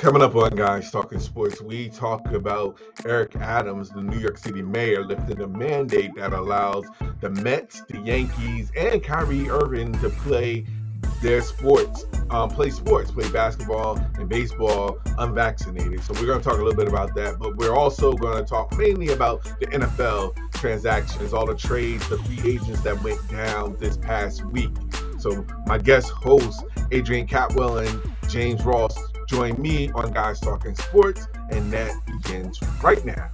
Coming up on Guys Talking Sports, we talk about Eric Adams, the New York City mayor, lifting a mandate that allows the Mets, the Yankees, and Kyrie Irving to play their sports, um, play sports, play basketball and baseball unvaccinated. So we're going to talk a little bit about that, but we're also going to talk mainly about the NFL transactions, all the trades, the free agents that went down this past week. So my guest hosts, Adrian Catwell and James Ross, join me on Guys Talking Sports, and that begins right now.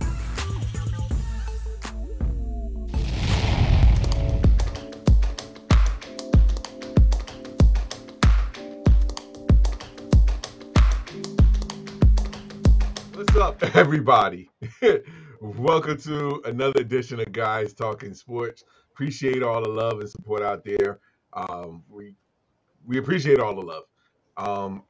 What's up, everybody? Welcome to another edition of Guys Talking Sports. Appreciate all the love and support out there. Um, we we appreciate all the love. Um,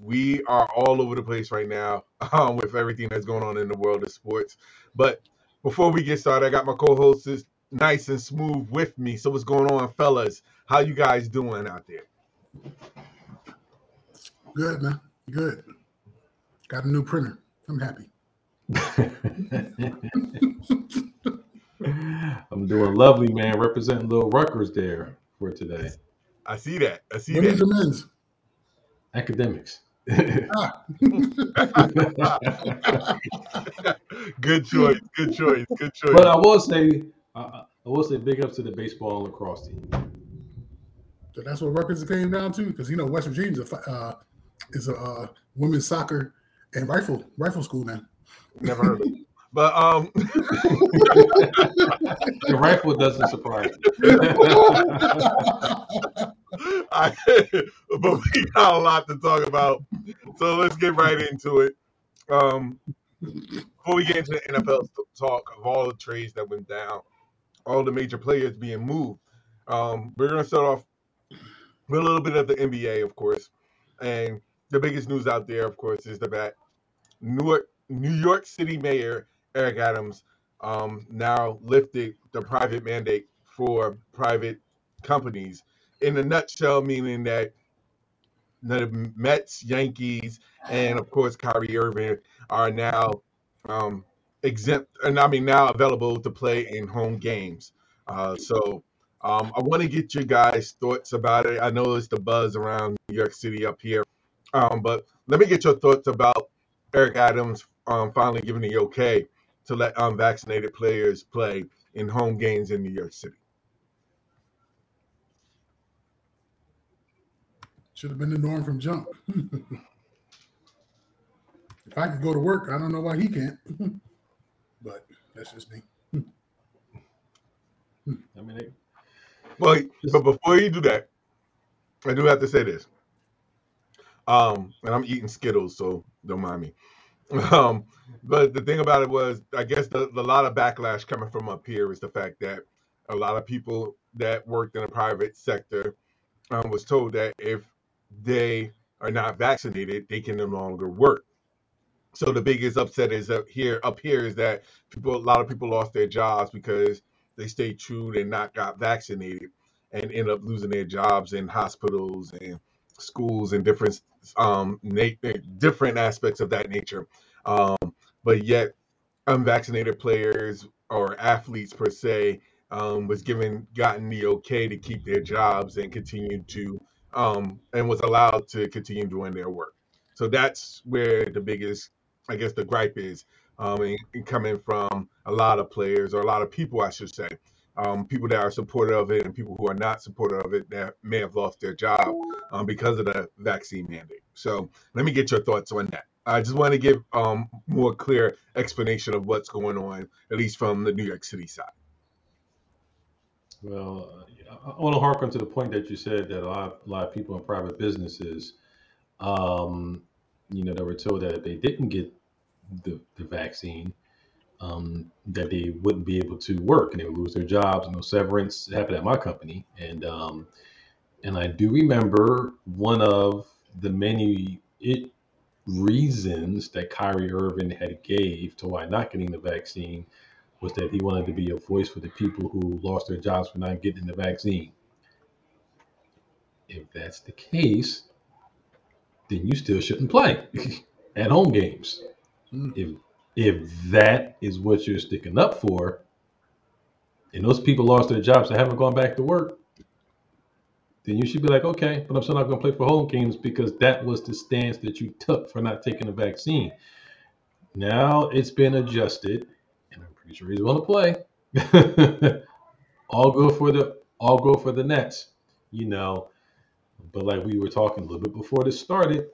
we are all over the place right now um, with everything that's going on in the world of sports. But before we get started, I got my co-hosts nice and smooth with me. So what's going on, fellas? How you guys doing out there? Good, man. Good. Got a new printer. I'm happy. I'm doing lovely, man. Representing little Rutgers there for today. I see that. I see Women's that. or men's? Academics. Good choice. Good choice. Good choice. but I will say, I, I will say, big ups to the baseball and lacrosse team. so that's what Rutgers came down to, because you know West Virginia is a, uh, is a uh, women's soccer and rifle rifle school now. Never heard of it. But um, The rifle doesn't surprise I, but we got a lot to talk about, so let's get right into it. Um, before we get into the NFL talk of all the trades that went down, all the major players being moved, um, we're going to start off with a little bit of the NBA, of course. And the biggest news out there, of course, is that New York, New York City Mayor Eric Adams um, now lifted the private mandate for private companies. In a nutshell, meaning that the Mets, Yankees, and of course Kyrie Irving are now um, exempt, and I mean now available to play in home games. Uh, so um, I want to get your guys' thoughts about it. I know it's the buzz around New York City up here, um, but let me get your thoughts about Eric Adams um, finally giving the okay to let unvaccinated players play in home games in New York City. Should have been the norm from jump. if I could go to work, I don't know why he can't. but that's just me. I mean, they, Well, but before you do that, I do have to say this. Um, and I'm eating Skittles, so don't mind me. Um, but the thing about it was, I guess the, the lot of backlash coming from up here is the fact that a lot of people that worked in the private sector um, was told that if they are not vaccinated, they can no longer work. So the biggest upset is up here. Up here is that people, a lot of people lost their jobs because they stayed true and not got vaccinated and end up losing their jobs in hospitals and schools and different um na- different aspects of that nature. Um, but yet unvaccinated players or athletes per se um, was given gotten the okay to keep their jobs and continue to um, and was allowed to continue doing their work. So that's where the biggest, I guess, the gripe is um, and, and coming from a lot of players or a lot of people, I should say, um, people that are supportive of it and people who are not supportive of it that may have lost their job um, because of the vaccine mandate. So let me get your thoughts on that. I just want to give um, more clear explanation of what's going on, at least from the New York City side. well, I, want to hark on to the point that you said that a lot, of, a lot of people in private businesses, um, you know, they were told that if they didn't get the, the vaccine, um, that they wouldn't be able to work and they would lose their jobs. You know, severance happened at my company, and um, and I do remember one of the many it reasons that Kyrie Irving had gave to why not getting the vaccine was that he wanted to be a voice for the people who lost their jobs for not getting the vaccine. If that's the case, then you still shouldn't play. at home games. Mm. If if that is what you're sticking up for, and those people lost their jobs and haven't gone back to work, then you should be like, okay, but I'm still not going to play for home games because that was the stance that you took for not taking the vaccine. Now it's been adjusted, pretty sure he's going to play. all go for the all go for the Nets, you know. But like we were talking a little bit before this started,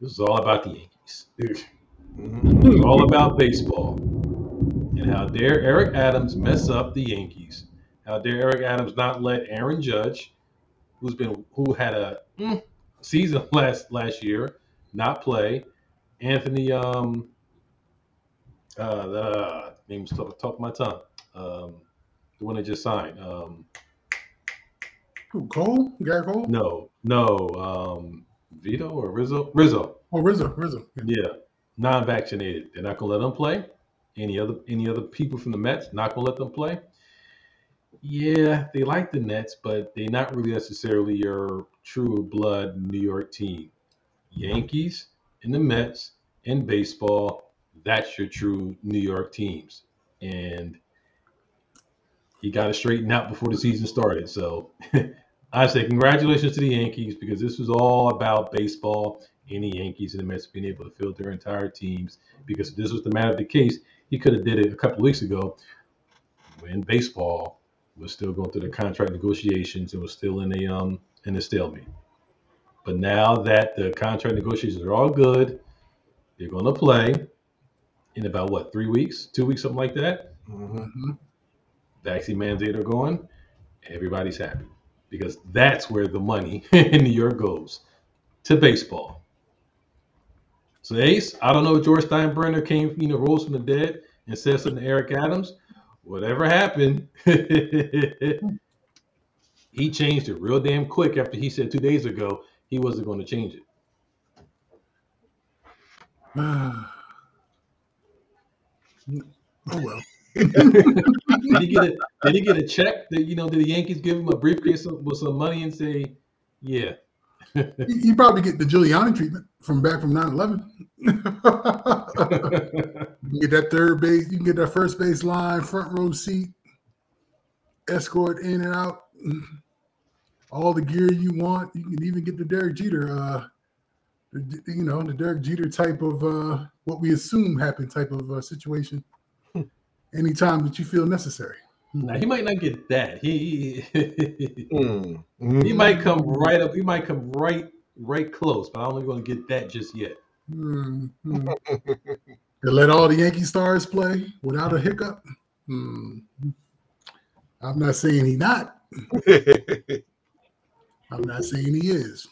this is all about the Yankees. It's all about baseball. And how dare Eric Adams mess up the Yankees? How dare Eric Adams not let Aaron Judge, who's been who had a mm, season last last year, not play? Anthony, um, uh, the name's top, top of my tongue. Um, the one that just signed. Um, Who, Cole? Gerrit Cole? no, no, um, Vito or Rizzo? Rizzo. Oh, Rizzo. Rizzo. Yeah. Yeah, non-vaccinated. They're not gonna let them play. Any other any other people from the Mets not gonna let them play. Yeah, they like the Nets, but they're not really necessarily your true blood New York team. Yankees and the Mets and baseball, that's your true New York teams. And he got it straightened out before the season started. So I say congratulations to the Yankees because this was all about baseball the Yankees and the Mets being able to field their entire teams. Because this was the matter of the case, he could have did it a couple weeks ago when baseball was still going through the contract negotiations and was still in a um in a stalemate. But now that the contract negotiations are all good, they're going to play in about what three weeks, two weeks, something like that. Mhm. Mhm. Vaccine mandate are going. Everybody's happy because that's where the money in New York goes to baseball. So Ace, I don't know if George Steinbrenner came, you know, rose from the dead and said something to Eric Adams. Whatever happened, he changed it real damn quick after he said two days ago he wasn't going to change it. Oh well. Did he get a Did he get a check? That you know, did the Yankees give him a briefcase with some money and say, "Yeah, You, you probably get the Giuliani treatment from back from 9-11. you can get that third base, you can get that first base line, front row seat, escort in and out, all the gear you want. You can even get the Derek Jeter, uh, you know, the Derek Jeter type of uh, what we assume happened type of uh, situation. Anytime that you feel necessary. Now he might not get that. He Mm. he might come right up. He might come right right close, but I don't think we're gonna get that just yet. Hmm. to let all the Yankee stars play without a hiccup. Hmm. I'm not saying he not. I'm not saying he is.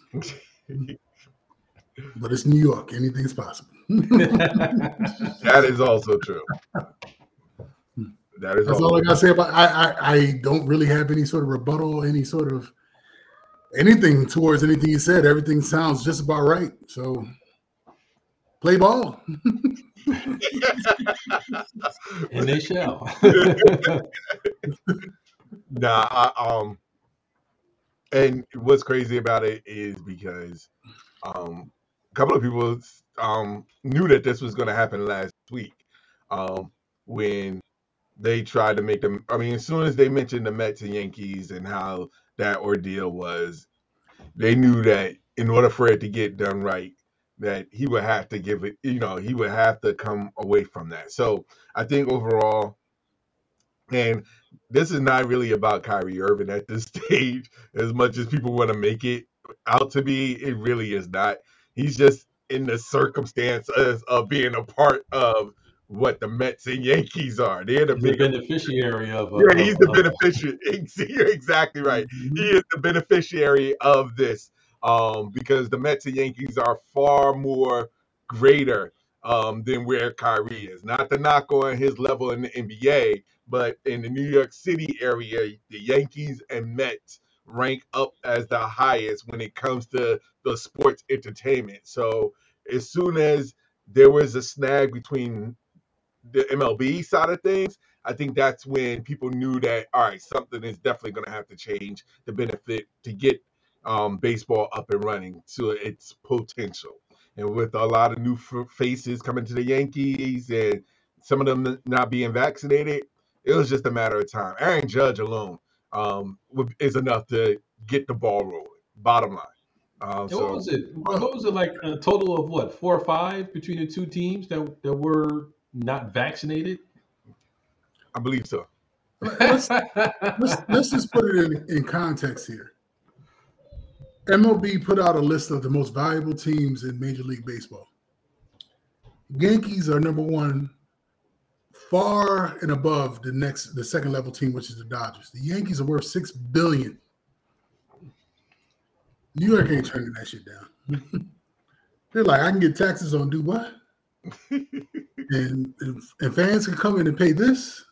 But it's New York. Anything's possible. that is also true. That is That's all I gotta say about. I, I I don't really have any sort of rebuttal, any sort of anything towards anything you said. Everything sounds just about right. So play ball. and they shall. Nah, I, um, and what's crazy about it is because um, a couple of people um knew that this was going to happen last week um when they tried to make them. I mean, as soon as they mentioned the Mets and Yankees and how that ordeal was, they knew that in order for it to get done right, that he would have to give it. You know, he would have to come away from that. So I think overall, and this is not really about Kyrie Irving at this stage, as much as people want to make it out to be. It really is not. He's just in the circumstances of being a part of what the Mets and Yankees are. They're the big. beneficiary of. uh, Yeah, he's the of- beneficiary. You're exactly right. He is the beneficiary of this um, because the Mets and Yankees are far more greater um, than where Kyrie is. Not to knock on his level in the NBA, but in the New York City area, the Yankees and Mets rank up as the highest when it comes to the sports entertainment. So as soon as there was a snag between the MLB side of things, I think that's when people knew that all right, something is definitely going to have to change to benefit to get um, baseball up and running to its potential. and with a lot of new faces coming to the Yankees and some of them not being vaccinated, it was just a matter of time. Aaron Judge alone um, is enough to get the ball rolling. Bottom line. Um, so what was it? What was it like? A total of what? Four or five between the two teams that that were not vaccinated. I believe so. Let's, let's, let's just put it in, in context here. MLB put out a list of the most valuable teams in Major League Baseball. Yankees are number one, far and above the next, the second level team, which is the Dodgers. The Yankees are worth six billion. New York ain't turning that shit down. They're like, I can get taxes on do what? and, and fans can come in and pay this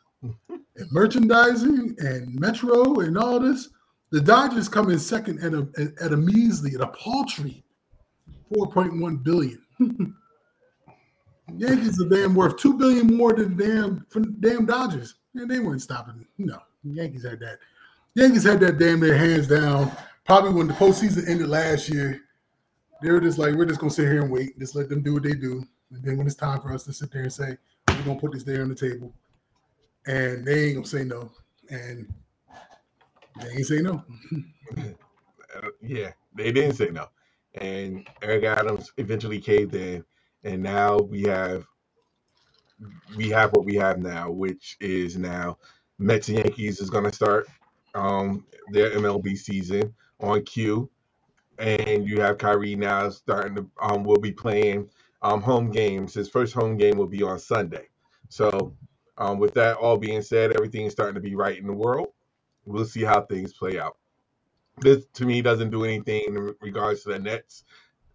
and merchandising and metro and all this the dodgers come in second at a at a measly at a paltry 4.1 billion yankees are damn worth 2 billion more than damn damn dodgers. And they weren't stopping. No yankees had that. Yankees had that damn their hands down. Probably when the postseason ended last year they were just like we're just gonna sit here and wait. Just let them do what they do. And then when it's time for us to sit there and say, we're gonna put this there on the table, and they ain't gonna say no. And they ain't say no. Yeah, they didn't say no. And Eric Adams eventually caved in, and now we have we have what we have now, which is now Mets and Yankees is going to start um, their MLB season on cue, and you have Kyrie now starting to um, will be playing um, home games. His first home game will be on Sunday. So, um, with that all being said, everything is starting to be right in the world. We'll see how things play out. This to me doesn't do anything in regards to the Nets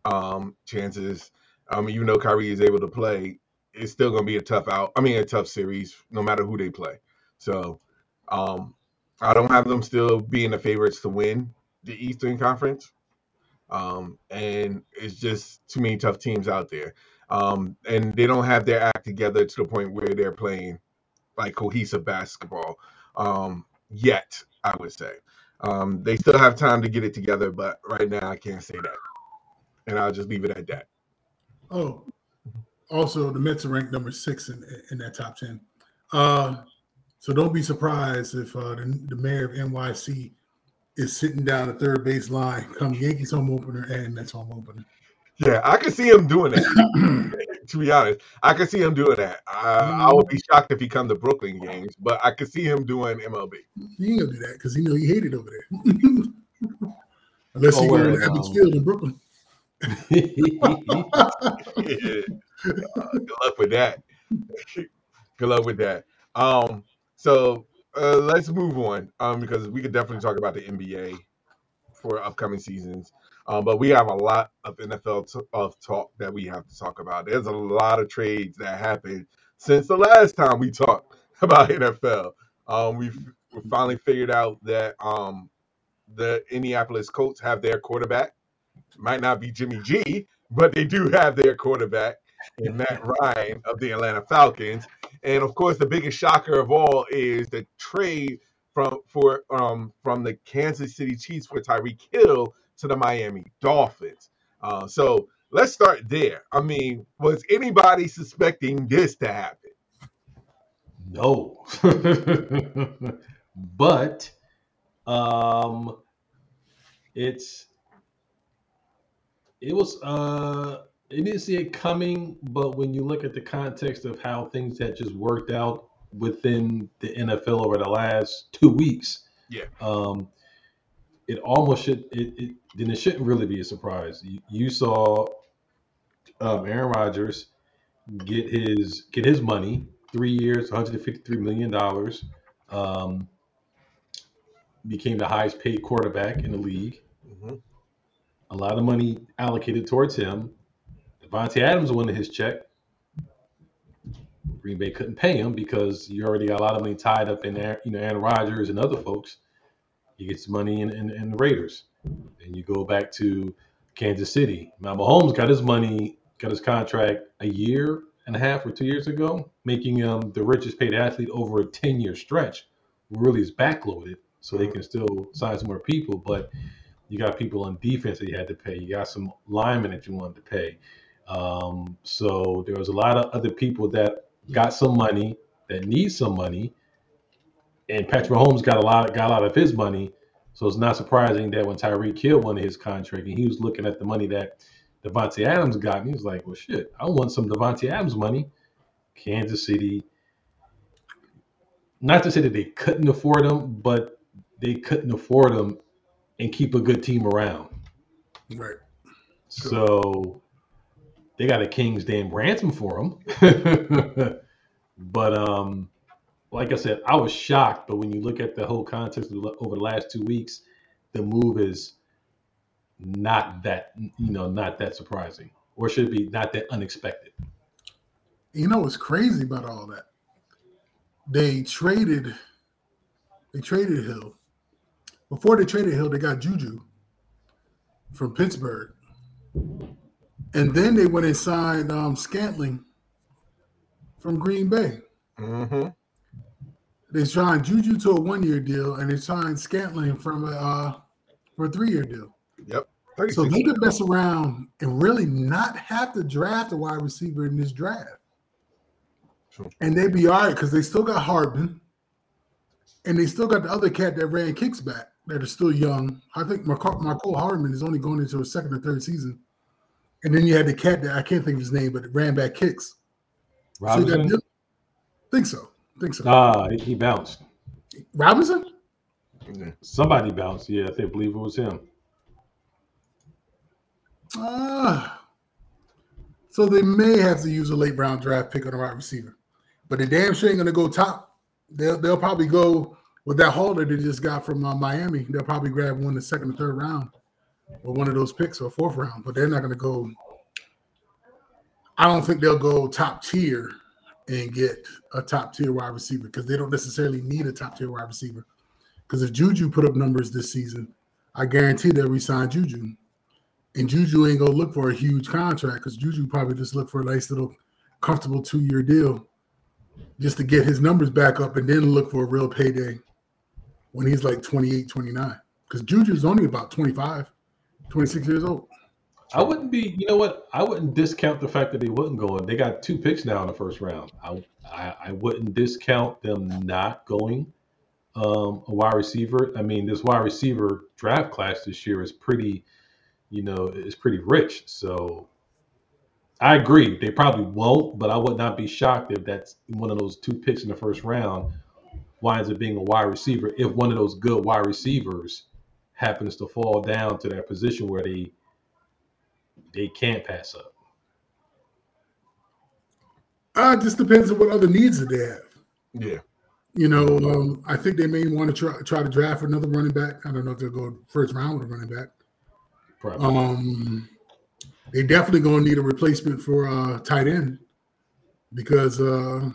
um, chances. Um, even though Kyrie is able to play, it's still going to be a tough out. I mean, a tough series, no matter who they play. So, um, I don't have them still being the favorites to win the Eastern Conference. Um, and it's just too many tough teams out there. Um, and they don't have their act together to the point where they're playing like cohesive basketball um, yet, I would say. Um, they still have time to get it together, but right now I can't say that. And I'll just leave it at that. Oh, also the Mets are ranked number six in, in that top ten. Uh, so don't be surprised if uh, the, the mayor of NYC is sitting down at third base line come Yankees home opener and Mets home opener. Yeah, I can see him doing that. to be honest, I can see him doing that. I, I would be shocked if he come to Brooklyn games, but I could see him doing MLB. He ain't gonna do that because he know he hated over there. Unless Oh, he to Ebbets um, Field in Brooklyn. Yeah. Good luck with that. good luck with that. Um, so uh, let's move on um, because we could definitely talk about the NBA for upcoming seasons. Um, but we have a lot of NFL t- of talk that we have to talk about. There's a lot of trades that happened since the last time we talked about NFL. Um, we've we finally figured out that um, the Indianapolis Colts have their quarterback. Might not be Jimmy G, but they do have their quarterback in Matt Ryan of the Atlanta Falcons. And of course, the biggest shocker of all is the trade from for um from the Kansas City Chiefs for Tyreek Hill to the Miami Dolphins. Uh, so let's start there. I mean, was anybody suspecting this to happen? no, but um, it's it was uh, you didn't see it coming, but when you look at the context of how things had just worked out within the NFL over the last two weeks, Yeah. um, it almost should it, it then it shouldn't really be a surprise. You, you saw um, Aaron Rodgers get his get his money, three years, 153 million dollars. Um, became the highest paid quarterback in the league. Mhm. A lot of money allocated towards him. Davante Adams wanted his check. Green Bay couldn't pay him because you already got a lot of money tied up in you know, Aaron Rodgers and other folks. He gets money in, in, in the Raiders. And you go back to Kansas City. Now Mahomes got his money, got his contract a year and a half or two years ago, making him the richest paid athlete over a 10 year stretch. Really is backloaded, so they can still sign some more people, but you got people on defense that you had to pay. You got some linemen that you wanted to pay. Um, so there was a lot of other people that got some money that need some money, and Patrick Mahomes got a lot of, got a lot of his money. So it's not surprising that when Tyreek Hill wanted his contract and he was looking at the money that Davante Adams got, and he was like, "Well, shit, I want some Davante Adams money." Kansas City, not to say that they couldn't afford him, but they couldn't afford him and keep a good team around. Right. So they got a king's damn ransom for him. but um, like I said, I was shocked. But when you look at the whole context over the last two weeks, the move is not that you know not that surprising, or should be not that unexpected. You know what's crazy about all that? They traded. They traded Hill. Before they traded Hill, they got Juju from Pittsburgh, and then they went and signed um, Scantling from Green Bay. Mm-hmm. They signed Juju to a one-year deal, and they signed Scantling from a uh, for a three-year deal. Yep. So they could mess around and really not have to draft a wide receiver in this draft. Sure. And they'd be all right because they still got Hardman. And they still got the other cat that ran kicks back that are still young. I think Marco, Marco Hardman is only going into his second or third season. And then you had the cat that I can't think of his name, but it ran back kicks. So Robinson, them- think so. Think so. ah, he, he bounced. Robinson? Somebody bounced. Yeah, I think believe it was him. Ah. so they may have to use a late round draft pick on a wide receiver. But the damn sure ain't gonna go top. They'll they'll probably go with that holder they just got from uh, Miami. They'll probably grab one in the second or third round, or one of those picks or fourth round. But they're not gonna go. I don't think they'll go top tier and get a top tier wide receiver because they don't necessarily need a top tier wide receiver. Because if Juju put up numbers this season, I guarantee they'll resign Juju. And Juju ain't gonna look for a huge contract because Juju probably just look for a nice little comfortable two year deal just to get his numbers back up and then look for a real payday when he's like 28, 29. Because Juju's only about 25, 26 years old. I wouldn't be, you know what? I wouldn't discount the fact that they wouldn't go. They got two picks now in the first round. I I, I wouldn't discount them not going um, a wide receiver. I mean, this wide receiver draft class this year is pretty, you know, is pretty rich. So I agree. They probably won't, but I would not be shocked if that's one of those two picks in the first round winds up being a wide receiver. If one of those good wide receivers happens to fall down to that position where they they can't pass up. Uh, it just depends on what other needs that they have. Yeah. You know, um, I think they may want to try, try to draft another running back. I don't know if they'll go first round with a running back. Probably. Um, they definitely gonna need a replacement for uh, tight end because uh,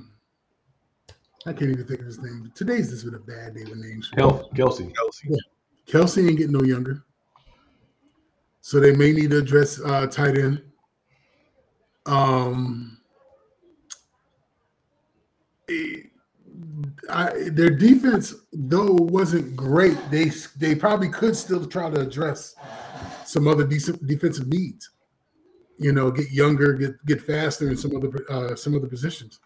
I can't even think of his name. Today's just been a bad day with names. Kel- Kelce. Kelce. Kelce ain't getting no younger, so they may need to address uh, tight end. Um, eh, I, their defense though wasn't great. They they probably could still try to address some other decent defensive needs. You know, get younger, get get faster in some other uh, some other positions.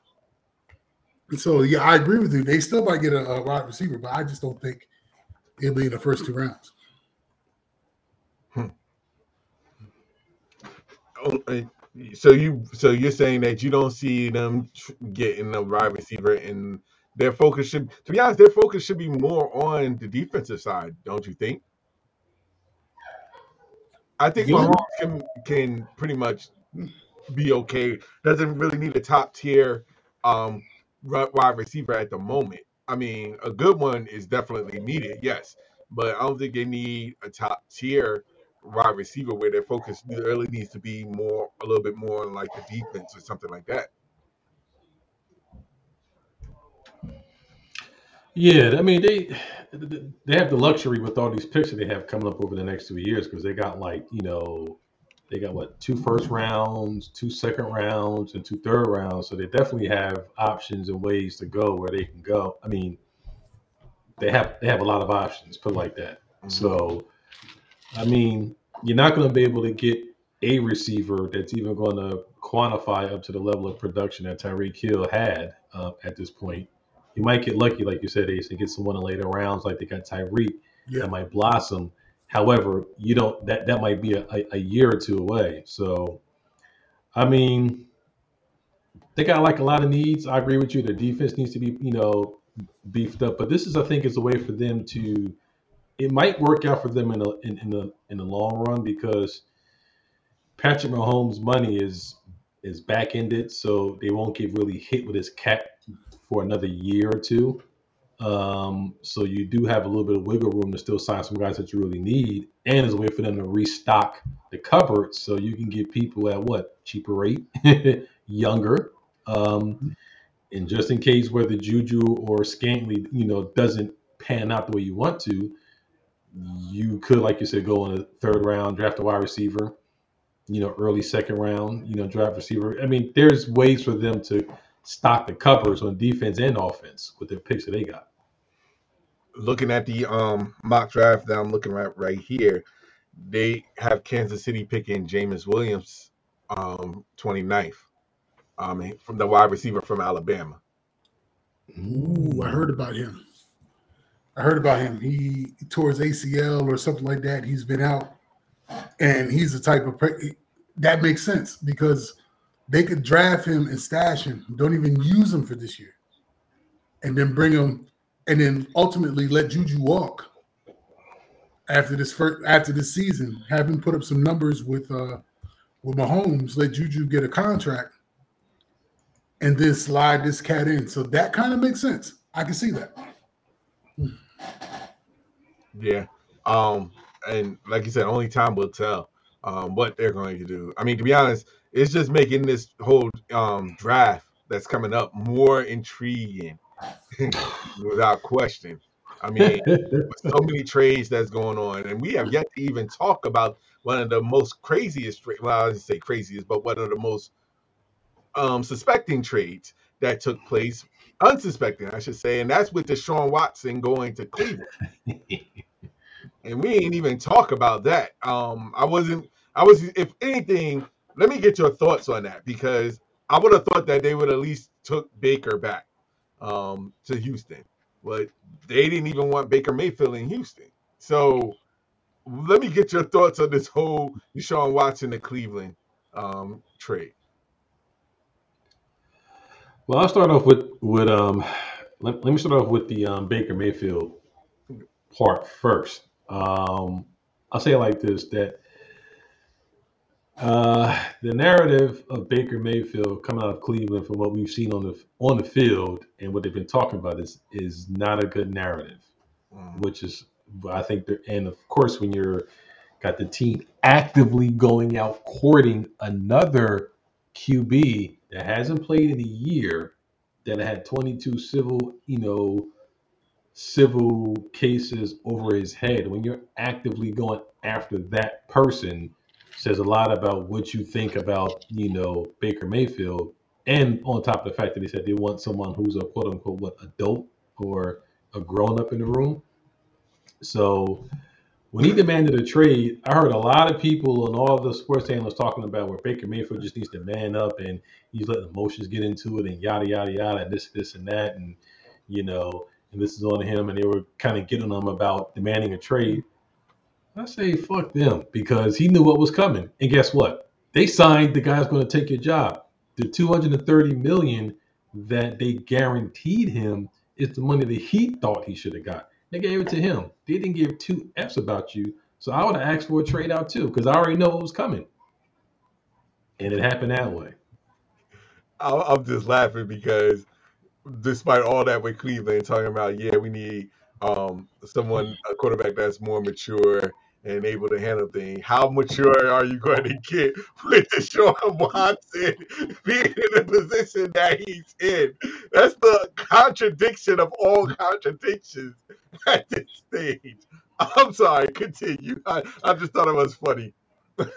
So yeah, I agree with you. They still might get a, a wide receiver, but I just don't think it'll be in the first two rounds. Oh, uh, So you, so you're saying that you don't see them getting a wide receiver, and their focus should, to be honest, their focus should be more on the defensive side, don't you think? I think Yeah. Mahomes can can pretty much be okay. Doesn't really need a top tier um wide receiver at the moment. I mean, a good one is definitely needed, yes, but I don't think they need a top tier wide receiver where their focus really needs to be more a little bit more on like the defense or something like that. Yeah, I mean they they have the luxury with all these picks that they have coming up over the next two years because they got like you know they got what two first rounds, two second rounds, and two third rounds. So they definitely have options and ways to go where they can go. I mean, they have they have a lot of options. Put it like that. Mhm. So, I mean, you're not going to be able to get a receiver that's even going to quantify up to the level of production that Tyreek Hill had uh, at this point. You might get lucky, like you said, Ace, and get someone in later rounds, like they got Tyreek, Yeah. that might blossom. However, you don't that that might be a, a, year or two away. So, I mean, they got like a lot of needs. I agree with you. Their defense needs to be, you know, beefed up. But this is, I think, is a way for them to. It might work out for them in the in, in the in the long run because Patrick Mahomes' money is is back ended, so they won't get really hit with his cap for another year or two. Um, so you do have a little bit of wiggle room to still sign some guys that you really need, and it's a way for them to restock the cupboard so you can get people at what cheaper rate, younger, um, and just in case whether Juju or Scantley, you know, doesn't pan out the way you want to, you could, like you said, go in a third round, draft a wide receiver, you know, early second round, you know, draft receiver. I mean, there's ways for them to stock the cupboards on defense and offense with the picks that they got. Looking at the um mock draft that I'm looking at right here, they have Kansas City picking Jameson Williams, um, 29th, um, from the wide receiver from Alabama. Ooh, I heard about him. I heard about him. He tore his ACL or something like that. He's been out, and he's the type of pre- that makes sense because they could draft him and stash him, don't even use him for this year, and then bring him, and then ultimately let Juju walk after this first after this season. Him put up some numbers with uh with Mahomes. Let Juju get a contract, and then slide this cat in. So that kind of makes sense. I can see that. Yeah. Um, and like you said, only time will tell um what they're going to do. I mean, to be honest, it's just making this whole um draft that's coming up more intriguing without question. I mean, so many trades that's going on, and we have yet to even talk about one of the most craziest trade. Well, I didn't say craziest, but one of the most um suspecting trades that took place, unsuspecting, I should say, and that's with Deshaun Watson going to Cleveland and we ain't even talk about that. Um, I wasn't. I was. If anything, let me get your thoughts on that because I would have thought that they would at least took Baker back um, to Houston, but they didn't even want Baker Mayfield in Houston. So let me get your thoughts on this whole Deshaun Watson to Cleveland um, trade. Well, I'll start off with with um. Let, let me start off with the um, Baker Mayfield part first. Um, I'll say it like this: that uh, the narrative of Baker Mayfield coming out of Cleveland, from what we've seen on the on the field and what they've been talking about, is is not a good narrative. Mm. Which is, I think, and of course, when you're got the team actively going out courting another QB that hasn't played in a year, that had 22 civil, you know, civil cases over his head. When you're actively going after that person, says a lot about what you think about, you know, Baker Mayfield. And on top of the fact that they said they want someone who's a quote unquote what adult or a grown up in the room. So when he demanded a trade, I heard a lot of people and all the sports analysts talking about where Baker Mayfield just needs to man up and he's letting emotions get into it and yada yada yada and this this and that and you know and this is on him and they were kind of getting him about demanding a trade. I say fuck them because he knew what was coming and guess what? They signed the guy guy's going to take your job. The 230 million that they guaranteed him is the money that he thought he should have got. They gave it to him. They didn't give two F's about you. So I would have asked for a trade out too, because I already know what was coming. And it happened that way. I'm just laughing because despite all that with Cleveland talking about, yeah, we need um, someone, a quarterback that's more mature and able to handle things. How mature are you going to get with Deshaun Watson being in the position that he's in? That's the contradiction of all contradictions at this stage. I'm sorry, continue. I, I just thought it was funny.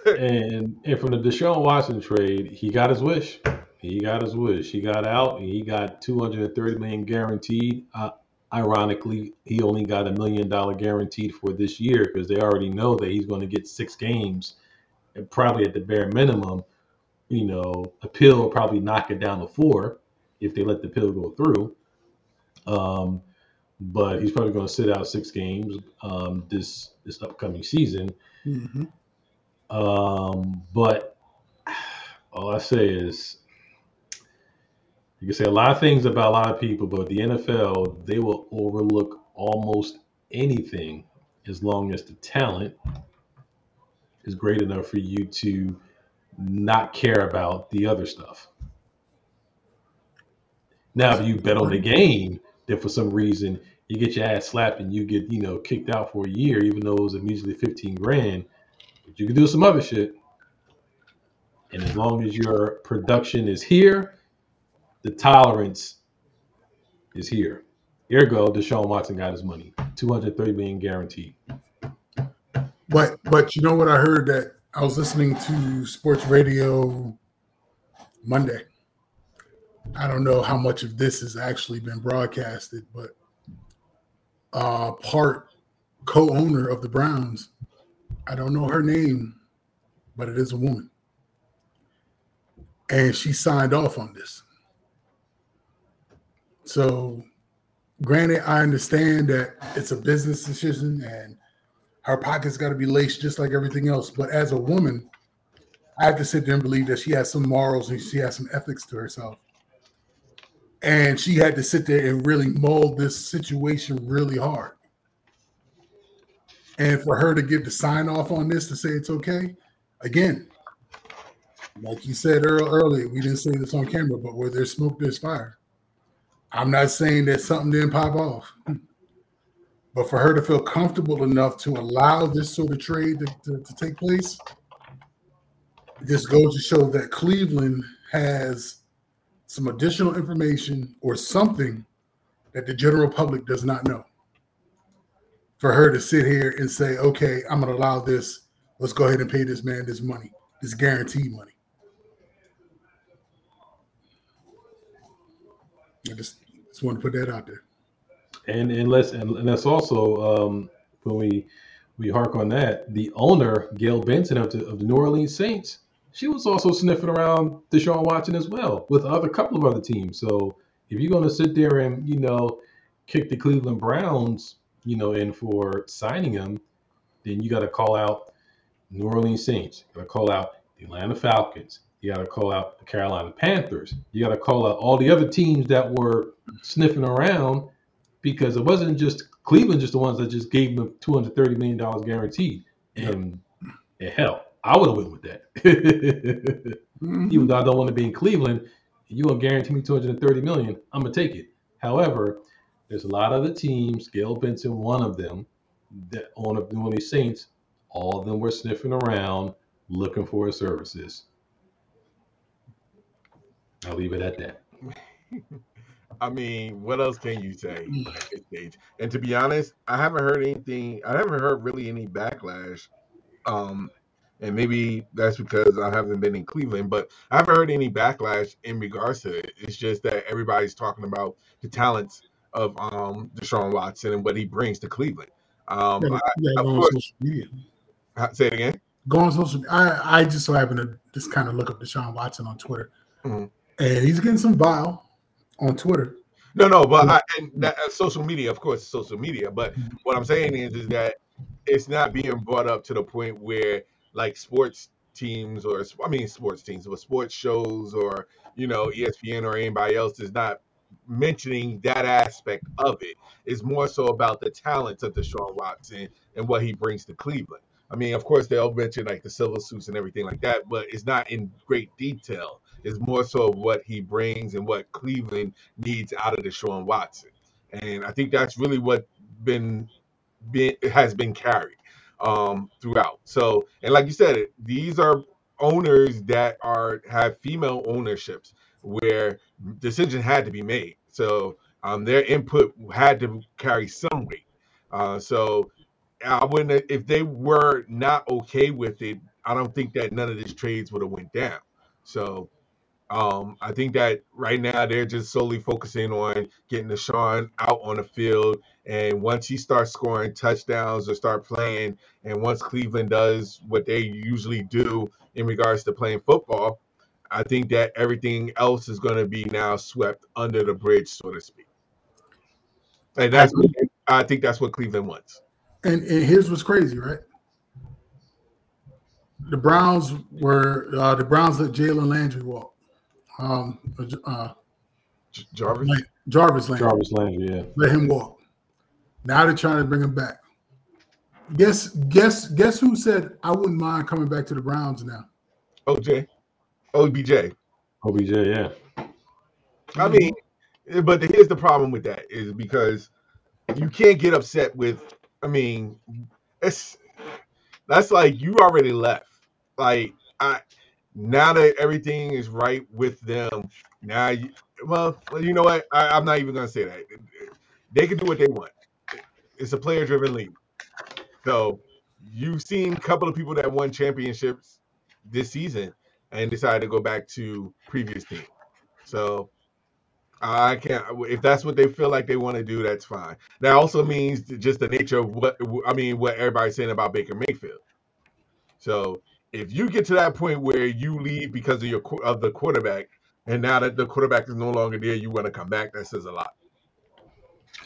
And and from the Deshaun Watson trade, he got his wish. He got his wish. He got out. He got 230 million guaranteed. Uh, ironically, he only got a million dollar guaranteed for this year because they already know that he's going to get six games and probably at the bare minimum, you know, appeal will probably knock it down to four if they let the pill go through. Um, but he's probably going to sit out six games um, this this upcoming season. Mhm. Um, but all I say is, you can say a lot of things about a lot of people, but the NFL they will overlook almost anything as long as the talent is great enough for you to not care about the other stuff. Now, if you bet on the game, that for some reason you get your ass slapped and you get you know kicked out for a year, even though it was immediately fifteen grand, but you can do some other shit. And as long as your production is here, the tolerance is here. Ergo, Deshaun Watson got his money, two hundred thirty million guaranteed. But but you know what I heard that I was listening to sports radio Monday. I don't know how much of this has actually been broadcasted, but uh part co-owner of the Browns, I don't know her name, but it is a woman. And she signed off on this. So granted, I understand that it's a business decision and her pockets got to be laced just like everything else. But as a woman, I have to sit there and believe that she has some morals and she has some ethics to herself. And she had to sit there and really mold this situation really hard. And for her to give the sign off on this to say it's okay, again, like you said earl- earlier, we didn't say this on camera, but where there's smoke, there's fire. I'm not saying that something didn't pop off. But for her to feel comfortable enough to allow this sort of trade to, to, to take place, just goes to show that Cleveland has some additional information or something that the general public does not know. For her to sit here and say, okay, I'm going to allow this. Let's go ahead and pay this man this money, this guaranteed money. I just, want to put that out there. And and let's and, and that's also um, when we we hark on that, the owner Gayle Benson of the of the New Orleans Saints, she was also sniffing around Deshaun Watson as well with other couple of other teams. So if you're going to sit there and you know kick the Cleveland Browns, you know, in for signing him, then you got to call out New Orleans Saints. You got to call out the Atlanta Falcons. You got to call out the Carolina Panthers. You got to call out all the other teams that were sniffing around because it wasn't just Cleveland, just the ones that just gave him two hundred thirty million dollars guaranteed. And, and hell, I would have went with that. Mm-hmm. Even though I don't want to be in Cleveland, you gonna guarantee me two hundred thirty million? I'm gonna take it. However, there's a lot of the teams. Gayle Benson, one of them, that on the New Orleans Saints, all of them were sniffing around looking for his services. I'll leave it at that. I mean, what else can you say at this stage? And to be honest, I haven't heard anything. I haven't heard really any backlash. Um, and maybe that's because I haven't been in Cleveland, but I haven't heard any backlash in regards to it. It's just that everybody's talking about the talents of um Deshaun Watson and what he brings to Cleveland. Um, Yeah, I, yeah, of course- social media. Say it again. Go on social. I I just so happen to just kind of look up Deshaun Watson on Twitter, Mhm. and he's getting some vile on Twitter. No, no, but I, and that, uh, social media, of course, social media. But Mhm. what I'm saying is, is that it's not being brought up to the point where like sports teams or I mean sports teams or sports shows or you know ESPN or anybody else is not mentioning that aspect of it. It's more so about the talents of Deshaun Watson and what he brings to Cleveland. I mean, of course, they'll mention like the civil suits and everything like that, but it's not in great detail. It's more so of what he brings and what Cleveland needs out of Deshaun Watson. And I think that's really what been been has been carried um throughout. So and like you said, these are owners that are have female ownerships where decision had to be made. So um their input had to carry some weight. Uh so I wouldn't if they were not okay with it, I don't think that none of these trades would have went down. So Um, I think that right now they're just solely focusing on getting Deshaun out on the field. And once he starts scoring touchdowns or start playing, and once Cleveland does what they usually do in regards to playing football, I think that everything else is going to be now swept under the bridge, so to speak. And that's I think that's what Cleveland wants. And, and here's what's crazy, right? The Browns were uh, the Browns let Jalen Landry walk. Um, uh, Jarvis, Jarvis Landry. Jarvis Landry, yeah. Let him walk. Now they're trying to bring him back. Guess, guess, guess who said I wouldn't mind coming back to the Browns now? OJ, OBJ, OBJ, yeah. I mean, but here's the problem with that is because you can't get upset with. I mean, it's that's like you already left. Like I now that everything is right with them, now you, well, you know what? I, I'm not even gonna say that. They can do what they want. It's a player-driven league. So you've seen a couple of people that won championships this season and decided to go back to previous team. So I can't. If that's what they feel like they want to do, that's fine. That also means just the nature of what I mean. What everybody's saying about Baker Mayfield. So if you get to that point where you leave because of your of the quarterback, and now that the quarterback is no longer there, you want to come back. That says a lot.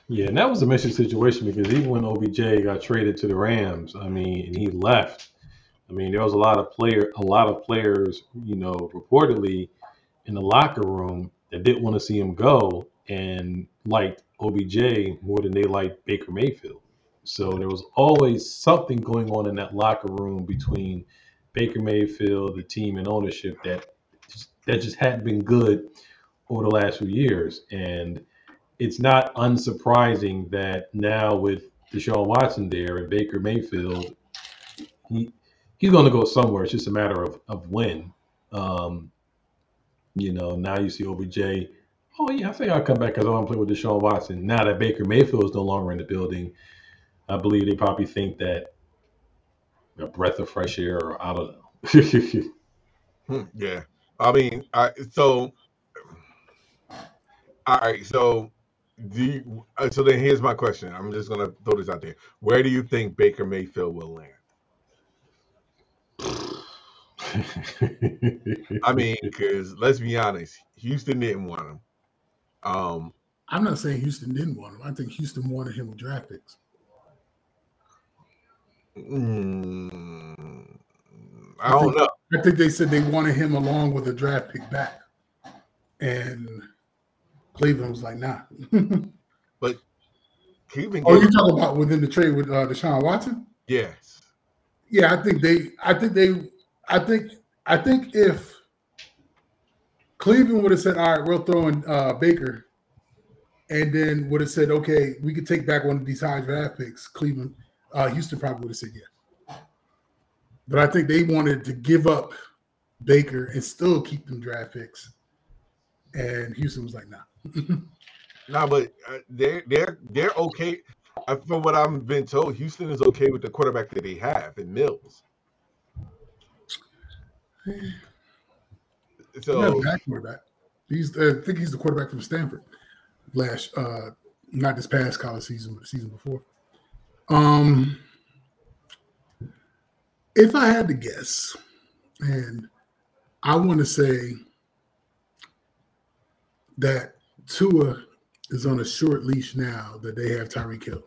Yeah, and that was a messy situation because even when OBJ got traded to the Rams, I mean, and he left. I mean, there was a lot of player, a lot of players, you know, reportedly in the locker room that didn't want to see him go and liked OBJ more than they liked Baker Mayfield. So there was always something going on in that locker room between Baker Mayfield, the team, and ownership that just, that just hadn't been good over the last few years. And it's not unsurprising that now with Deshaun Watson there and Baker Mayfield, he he's going to go somewhere. It's just a matter of of when. Um, you know, now you see OBJ. Oh yeah, I think I'll come back because I want to play with Deshaun Watson. Now that Baker Mayfield is no longer in the building, I believe they probably think that a breath of fresh air, or I don't know. Hmm, yeah, I mean, I so all right. So do you, uh, so then here's my question. I'm just gonna throw this out there. Where do you think Baker Mayfield will land? I mean, because let's be honest, Houston didn't want him. Um, I'm not saying Houston didn't want him. I think Houston wanted him with draft picks. Mm, I don't think- know. I think they said they wanted him along with a draft pick back, and Cleveland was like, "Nah." But Cleveland, oh, you talking about within the trade with uh, Deshaun Watson? yes. Yeah, I think they. I think they. I think. I think if Cleveland would have said, "All right, we're throwing uh, Baker," and then would have said, "Okay, we could take back one of these high draft picks," Cleveland, uh, Houston probably would have said yes. But I think they wanted to give up Baker and still keep them draft picks, and Houston was like, "Nah." No, but uh, they're they're they're okay. From what I've been told, Houston is okay with the quarterback that they have in Mills. So bad quarterback. He's uh, I think he's the quarterback from Stanford last uh not this past college season, but the season before. Um if I had to guess, and I want to say that Tua is on a short leash now that they have Tyreek Hill.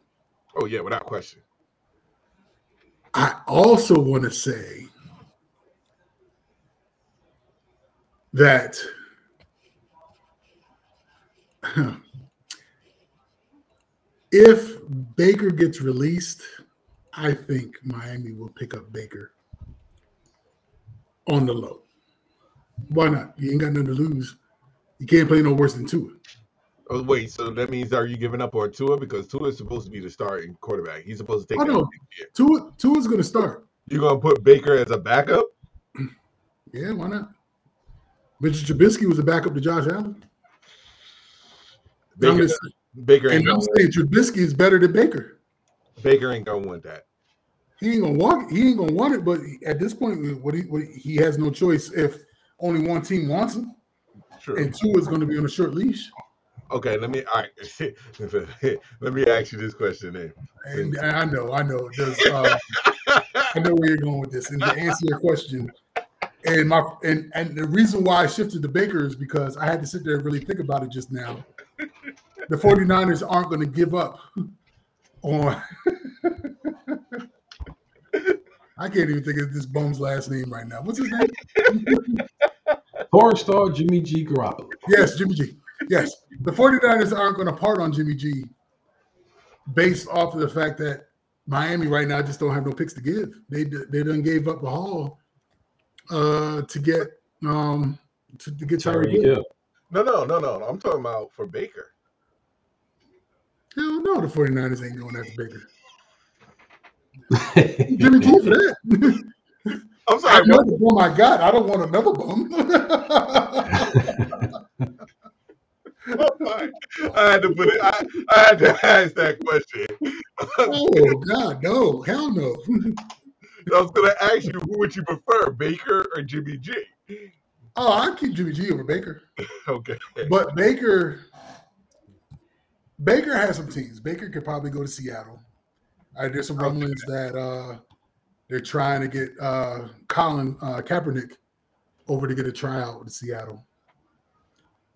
oh yeah, without question. I also want to say that if Baker gets released, I think Miami will pick up Baker on the low. Why not? You ain't got nothing to lose. You can't play no worse than Tua. Oh wait, so that means are you giving up on Tua because Tua is supposed to be the starting quarterback? He's supposed to take. Oh, that no. next. Tua Tua's going to start. You're gonna put Baker as a backup? Yeah, why not? Richard Trubisky was a backup to Josh Allen. Baker, Baker ain't and I'm saying Trubisky is better than Baker. Baker ain't gonna want that. He ain't gonna want. He ain't gonna want it. But at this point, what he what, he has no choice if only one team wants him. True. and Tua is going to be on a short leash. Okay, let me. All right, let me ask you this question then. And I know, I know, does uh, I know where you're going with this. And to answer your question, and my and and the reason why I shifted to Baker is because I had to sit there and really think about it just now. The 49ers aren't going to give up on I can't even think of this bum's last name right now. What's his name? Porn star Jimmy G. Garoppolo. Yes, Jimmy G. Yes. The 49ers aren't going to part on Jimmy G based off of the fact that Miami right now just don't have no picks to give. They they done gave up a haul uh to get um to, to get Tyreek Tyreek Hill. Hill. No, no, no, no. I'm talking about for Baker. Hell no, the 49ers ain't going after Baker. Jimmy G for that. I'm I sorry. know What? the bum I got. I don't want another bum. I had to put it. I, I had to ask that question. oh God, no, hell no. I was going to ask you, who would you prefer, Baker or Jimmy G? Oh, I keep Jimmy G over Baker. Okay. But Baker, Baker has some teams. Baker could probably go to Seattle. Uh, there's some rumblings that uh, they're trying to get uh, Colin uh, Kaepernick over to get a tryout with Seattle.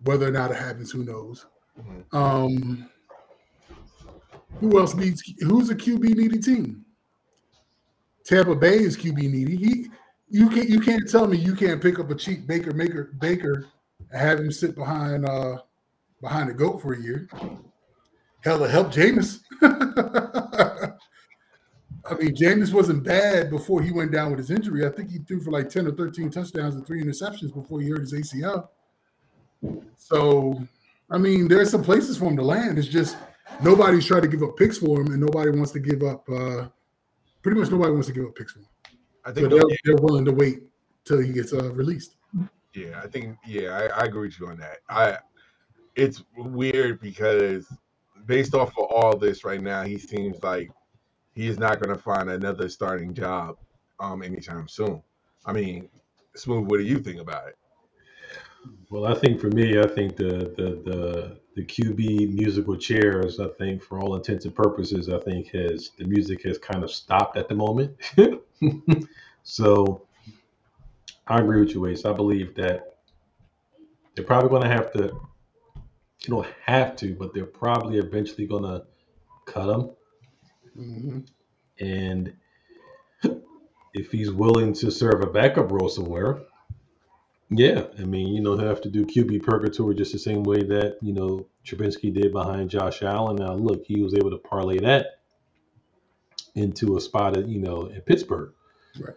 Whether or not it happens, who knows? Mhm. Um, who else needs? Who's a QB needy team? Tampa Bay is QB needy. He, you can't, you can't tell me you can't pick up a cheap Baker Maker Baker and have him sit behind uh behind a goat for a year. Hell, it helped Jameis. I mean, Jameis wasn't bad before he went down with his injury. I think he threw for like 10 or 13 touchdowns and three interceptions before he hurt his ACL. So, I mean, there's some places for him to land. It's just nobody's trying to give up picks for him, and nobody wants to give up. Uh, pretty much nobody wants to give up picks for him. I So think. they're, they're willing to wait till he gets uh, released. Yeah, I think. Yeah, I, I agree with you on that. I. It's weird because based off of all this right now, he seems like he is not going to find another starting job um anytime soon. I mean, smooth. What do you think about it? Well, I think for me, I think the the the the QB musical chairs, I think for all intents and purposes, I think has the music has kind of stopped at the moment. so I agree with you, Ace. I believe that they're probably going to have to. You don't have to, but they're probably eventually going to cut him. hmm And if he's willing to serve a backup role somewhere, yeah, I mean, you know, he'll have to do QB purgatory just the same way that, you know, Trubinsky did behind Josh Allen. Now, look, he was able to parlay that into a spot, at, you know, in Pittsburgh. Right.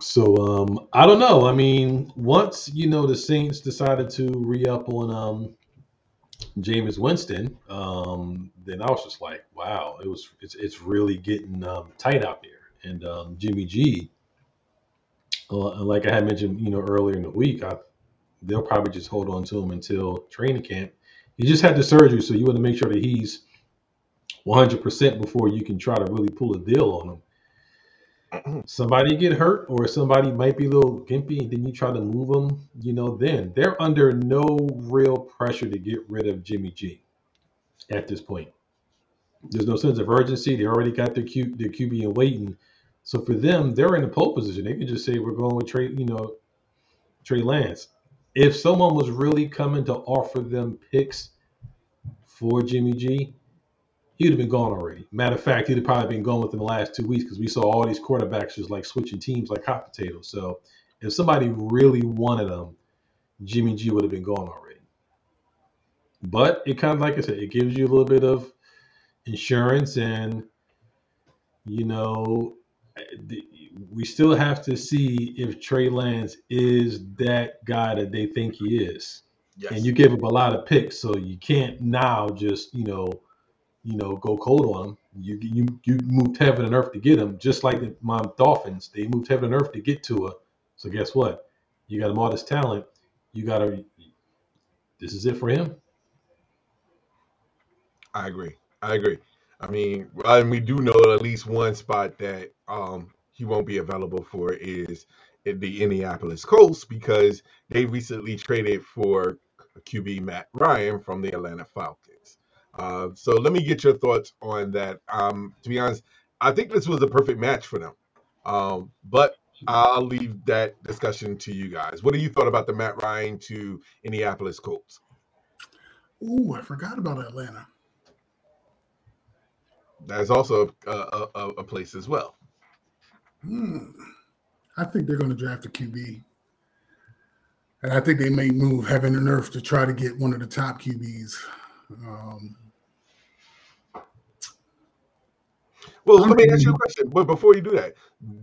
So um, I don't know. I mean, once you know the Saints decided to re-up on um, Jameis Winston, um, then I was just like, wow, it was it's, it's really getting um, tight out there. And um, Jimmy G, uh, like I had mentioned, you know, earlier in the week, I, they'll probably just hold on to him until training camp. He just had the surgery, so you want to make sure that he's 100% before you can try to really pull a deal on him somebody get hurt or somebody might be a little gimpy and then you try to move them, you know, then they're under no real pressure to get rid of Jimmy G at this point. There's no sense of urgency. They already got their, Q, their QB in waiting. So for them, they're in a pole position. They can just say, we're going with Trey, you know, Trey Lance. If someone was really coming to offer them picks for Jimmy G, he'd have been gone already. Matter of fact, he'd have probably been gone within the last two weeks because we saw all these quarterbacks just like switching teams like hot potatoes. So if somebody really wanted him, Jimmy G would have been gone already. But it kind of like I said, it gives you a little bit of insurance, and you know, we still have to see if Trey Lance is that guy that they think he is. Yes. And you give up a lot of picks, so you can't now just you know you know, go cold on him. You you you moved heaven and earth to get him, just like the my Dolphins. They moved heaven and earth to get to her. So guess what? You got him all this talent. You got to. This is it for him. I agree. I agree. I mean, and we do know at least one spot that um he won't be available for is the Indianapolis Colts because they recently traded for QB Matt Ryan from the Atlanta Falcons. Uh, so let me get your thoughts on that. Um, to be honest, I think this was a perfect match for them. Um, but I'll leave that discussion to you guys. What do you thought about the Matt Ryan to Indianapolis Colts? Ooh, I forgot about Atlanta. That's also a, a, a, a place as well. Hmm. I think they're going to draft a QB. And I think they may move heaven and earth to try to get one of the top QBs. Um, Well, let me ask you a question. But before you do that,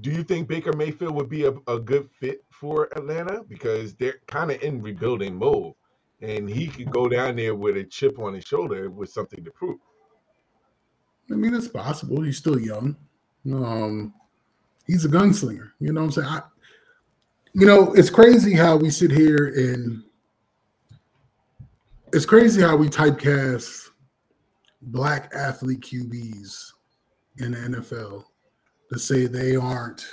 do you think Baker Mayfield would be a, a good fit for Atlanta? Because they're kind of in rebuilding mode. And he could go down there with a chip on his shoulder with something to prove. I mean, it's possible. He's still young. Um, he's a gunslinger. You know what I'm saying? I, you know, it's crazy how we sit here and it's crazy how we typecast black athlete QBs in the NFL to say they aren't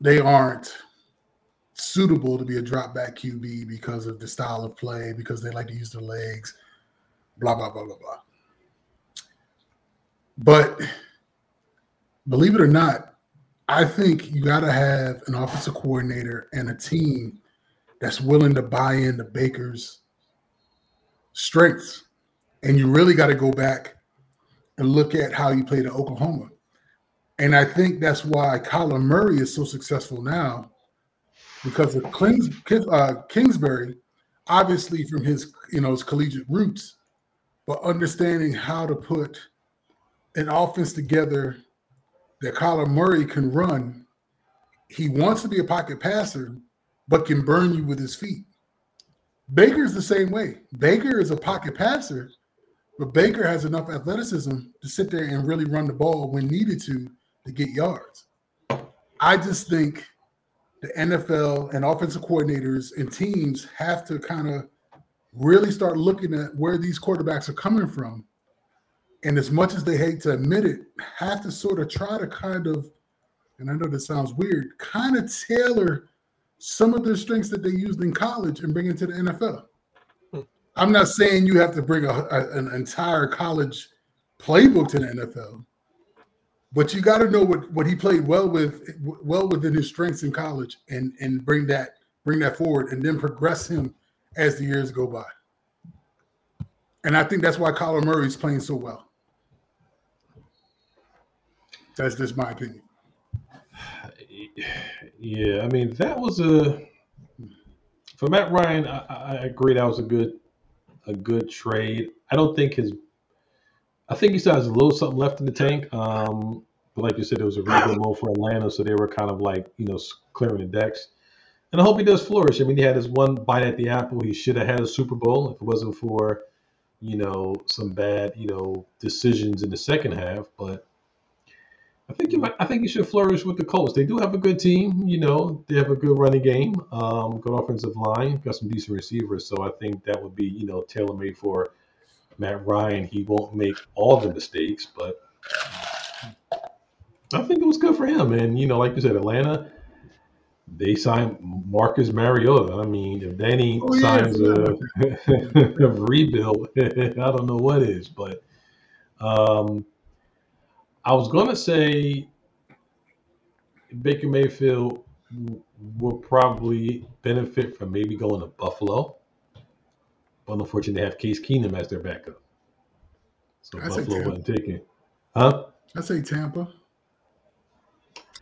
they aren't suitable to be a drop back QB because of the style of play, because they like to use their legs, blah blah blah blah blah. But believe it or not, I think you got to have an offensive coordinator and a team that's willing to buy into Baker's strengths. And you really got to go back and look at how he played at Oklahoma. And I think that's why Kyler Murray is so successful now because of uh, Kingsbury, obviously from his you know his collegiate roots, but understanding how to put an offense together that Kyler Murray can run. He wants to be a pocket passer, but can burn you with his feet. Baker's the same way. Baker is a pocket passer, but Baker has enough athleticism to sit there and really run the ball when needed to to get yards. I just think the NFL and offensive coordinators and teams have to kind of really start looking at where these quarterbacks are coming from and as much as they hate to admit it, have to sort of try to kind of, and I know this sounds weird, kind of tailor some of the strengths that they used in college and bring it to the NFL. I'm not saying you have to bring a, a- an entire college playbook to the NFL, but you got to know what, what he played well with, well within his strengths in college, and and bring that bring that forward, and then progress him as the years go by. And I think that's why Kyler Murray is playing so well. That's just my opinion. Yeah, I mean that was a for Matt Ryan. I, I I agree that was a good a good trade. I don't think his. I think he still has a little something left in the tank. Um, but like you said, it was a really good move for Atlanta, so they were kind of like you know clearing the decks. And I hope he does flourish. I mean, he had his one bite at the apple. He should have had a Super Bowl if it wasn't for you know some bad you know decisions in the second half. But I think you might. I think you should flourish with the Colts. They do have a good team. You know, they have a good running game, um, good offensive line, got some decent receivers. So I think that would be you know tailor made for Matt Ryan. He won't make all the mistakes, but I think it was good for him. And you know, like you said, Atlanta. They signed Marcus Mariota. I mean, if Danny Oh, yeah, signs a, a rebuild, I don't know what is. But um, I was gonna say Baker Mayfield will probably benefit from maybe going to Buffalo, but unfortunately, they have Case Keenum as their backup, so I Buffalo Tampa. wouldn't take it. Huh? I say Tampa.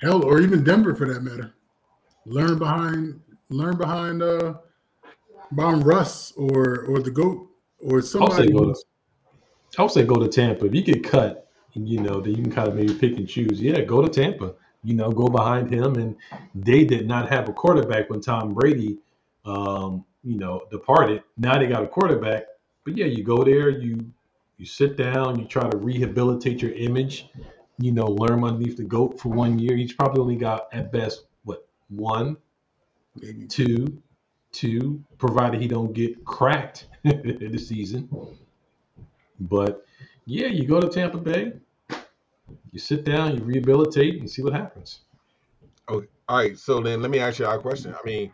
Hell, or even Denver for that matter. Learn behind, learn behind uh behind Russ or or the goat or I'll say somebody. go to. I would say go to Tampa. If you get cut, you know, that you can kind of maybe pick and choose. Yeah, go to Tampa. You know, go behind him. And they did not have a quarterback when Tom Brady, um, you know, departed. Now they got a quarterback. But yeah, you go there, you you sit down, you try to rehabilitate your image. You know, learn underneath the goat for one year. He's probably only got at best what one, maybe two, two, provided he don't get cracked this season. But yeah, you go to Tampa Bay, you sit down, you rehabilitate, and see what happens. Okay. All right. So then let me ask you a question. I mean,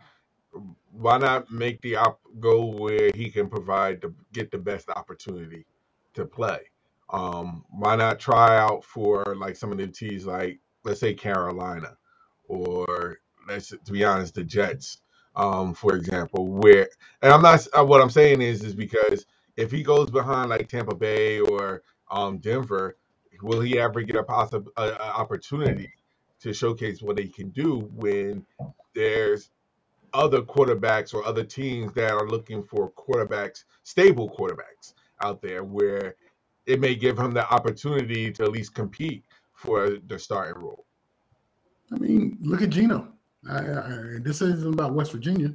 why not make the op go where he can provide to get the best opportunity to play? Um, why not try out for like some of the teams like let's say Carolina or let's to be honest, the Jets, um, for example, where and I'm not what I'm saying is is because if he goes behind like Tampa Bay or um Denver, will he ever get a possible opportunity to showcase what he can do when there's other quarterbacks or other teams that are looking for quarterbacks, stable quarterbacks out there where it may give him the opportunity to at least compete for the starting role. I mean, look at Geno. I, I, this isn't about West Virginia.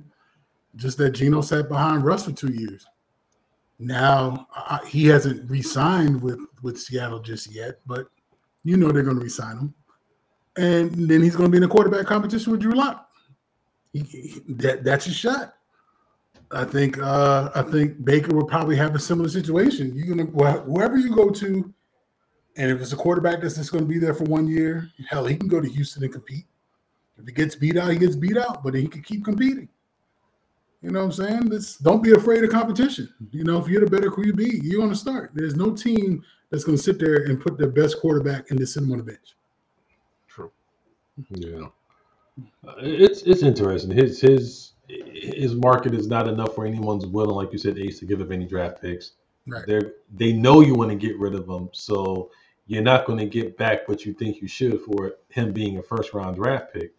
Just that Geno sat behind Russ for two years. Now I, he hasn't re-signed with with Seattle just yet, but you know they're going to re-sign him, and then he's going to be in a quarterback competition with Drew Lock. That that's a shot. I think uh, I think Baker will probably have a similar situation. You're gonna wherever you go to, and if it's a quarterback that's just going to be there for one year, hell, he can go to Houston and compete. If he gets beat out, he gets beat out, but he can keep competing. You know what I'm saying? This, don't be afraid of competition. You know, if you're the better QB, you're going to start. There's no team that's going to sit there and put their best quarterback and just sit him on the bench. True. Yeah, Uh, it's it's interesting. His his his market is not enough for anyone's willing, like you said, Ace, to give up any draft picks. Right. They they know you want to get rid of them, so you're not going to get back what you think you should for him being a first round draft pick.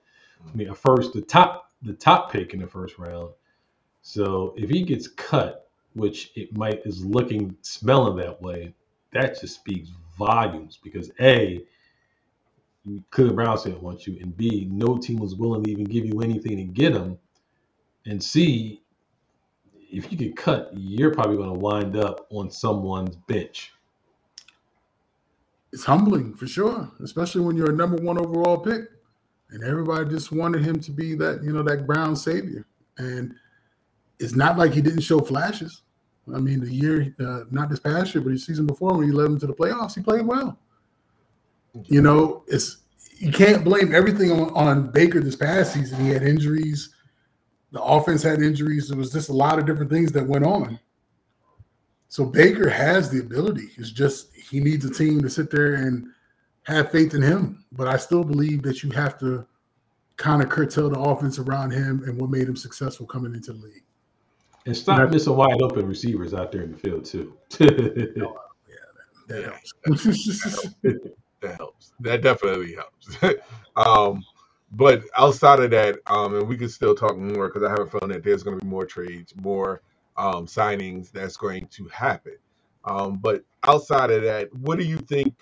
I mean, a first the top the top pick in the first round. So if he gets cut, which it might is looking smelling that way, that just speaks volumes because a Cleveland Browns didn't want you, and B, no team was willing to even give you anything to get him, and C, if you get cut, you're probably going to wind up on someone's bench. It's humbling for sure, especially when you're a number one overall pick, and everybody just wanted him to be that you know that Brown savior. And it's not like he didn't show flashes. I mean, the year, uh, not this past year, but the season before when he led them to the playoffs, he played well. You know, it's you can't blame everything on, on Baker this past season. He had injuries, the offense had injuries. There was just a lot of different things that went on. So Baker has the ability. It's just he needs a team to sit there and have faith in him. But I still believe that you have to kind of curtail the offense around him and what made him successful coming into the league. And stop missing wide open receivers out there in the field too. That helps. That helps. That definitely helps. um, but outside of that, um, and we can still talk more because I have a feeling that there's going to be more trades, more um, signings that's going to happen. Um, but outside of that, what do you think?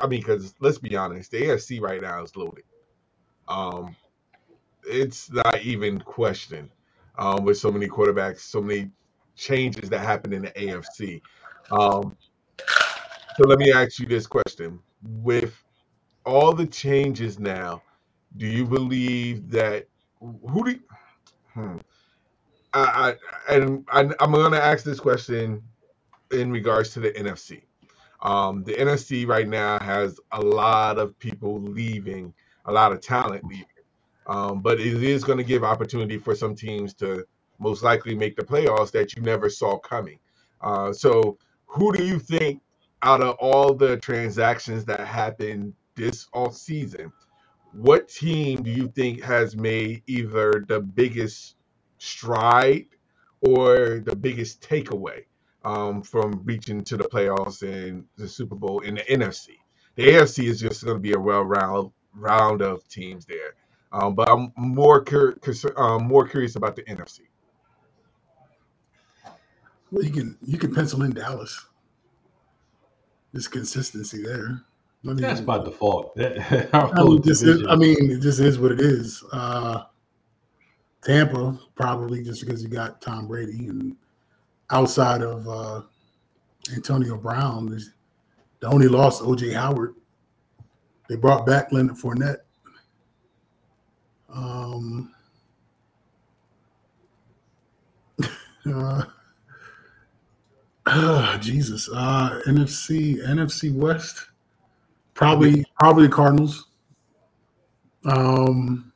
I mean, because let's be honest, the AFC right now is loaded. Um, it's not even questioned um, with so many quarterbacks, so many changes that happened in the AFC. Um, so let me ask you this question: With all the changes now, do you believe that who do? You, hmm, I, I and I, I'm going to ask this question in regards to the NFC. Um, the NFC right now has a lot of people leaving, a lot of talent leaving, um, but it is going to give opportunity for some teams to most likely make the playoffs that you never saw coming. Uh, so, who do you think out of all the transactions that happened this off season, what team do you think has made either the biggest stride or the biggest takeaway um, from reaching to the playoffs and the Super Bowl in the NFC? The AFC is just going to be a well round round of teams there, um, but I'm more cur- cur- um, more curious about the NFC. Well, you can you can pencil in Dallas. There's consistency there. I mean, That's by default. I mean, this is, I mean, it just is what it is. Uh, Tampa probably just because you got Tom Brady and outside of uh, Antonio Brown, there's the only loss OJ Howard. They brought back Leonard Fournette. Um, uh, ah, Jesus, uh, NFC, NFC West, probably, probably Cardinals. Um,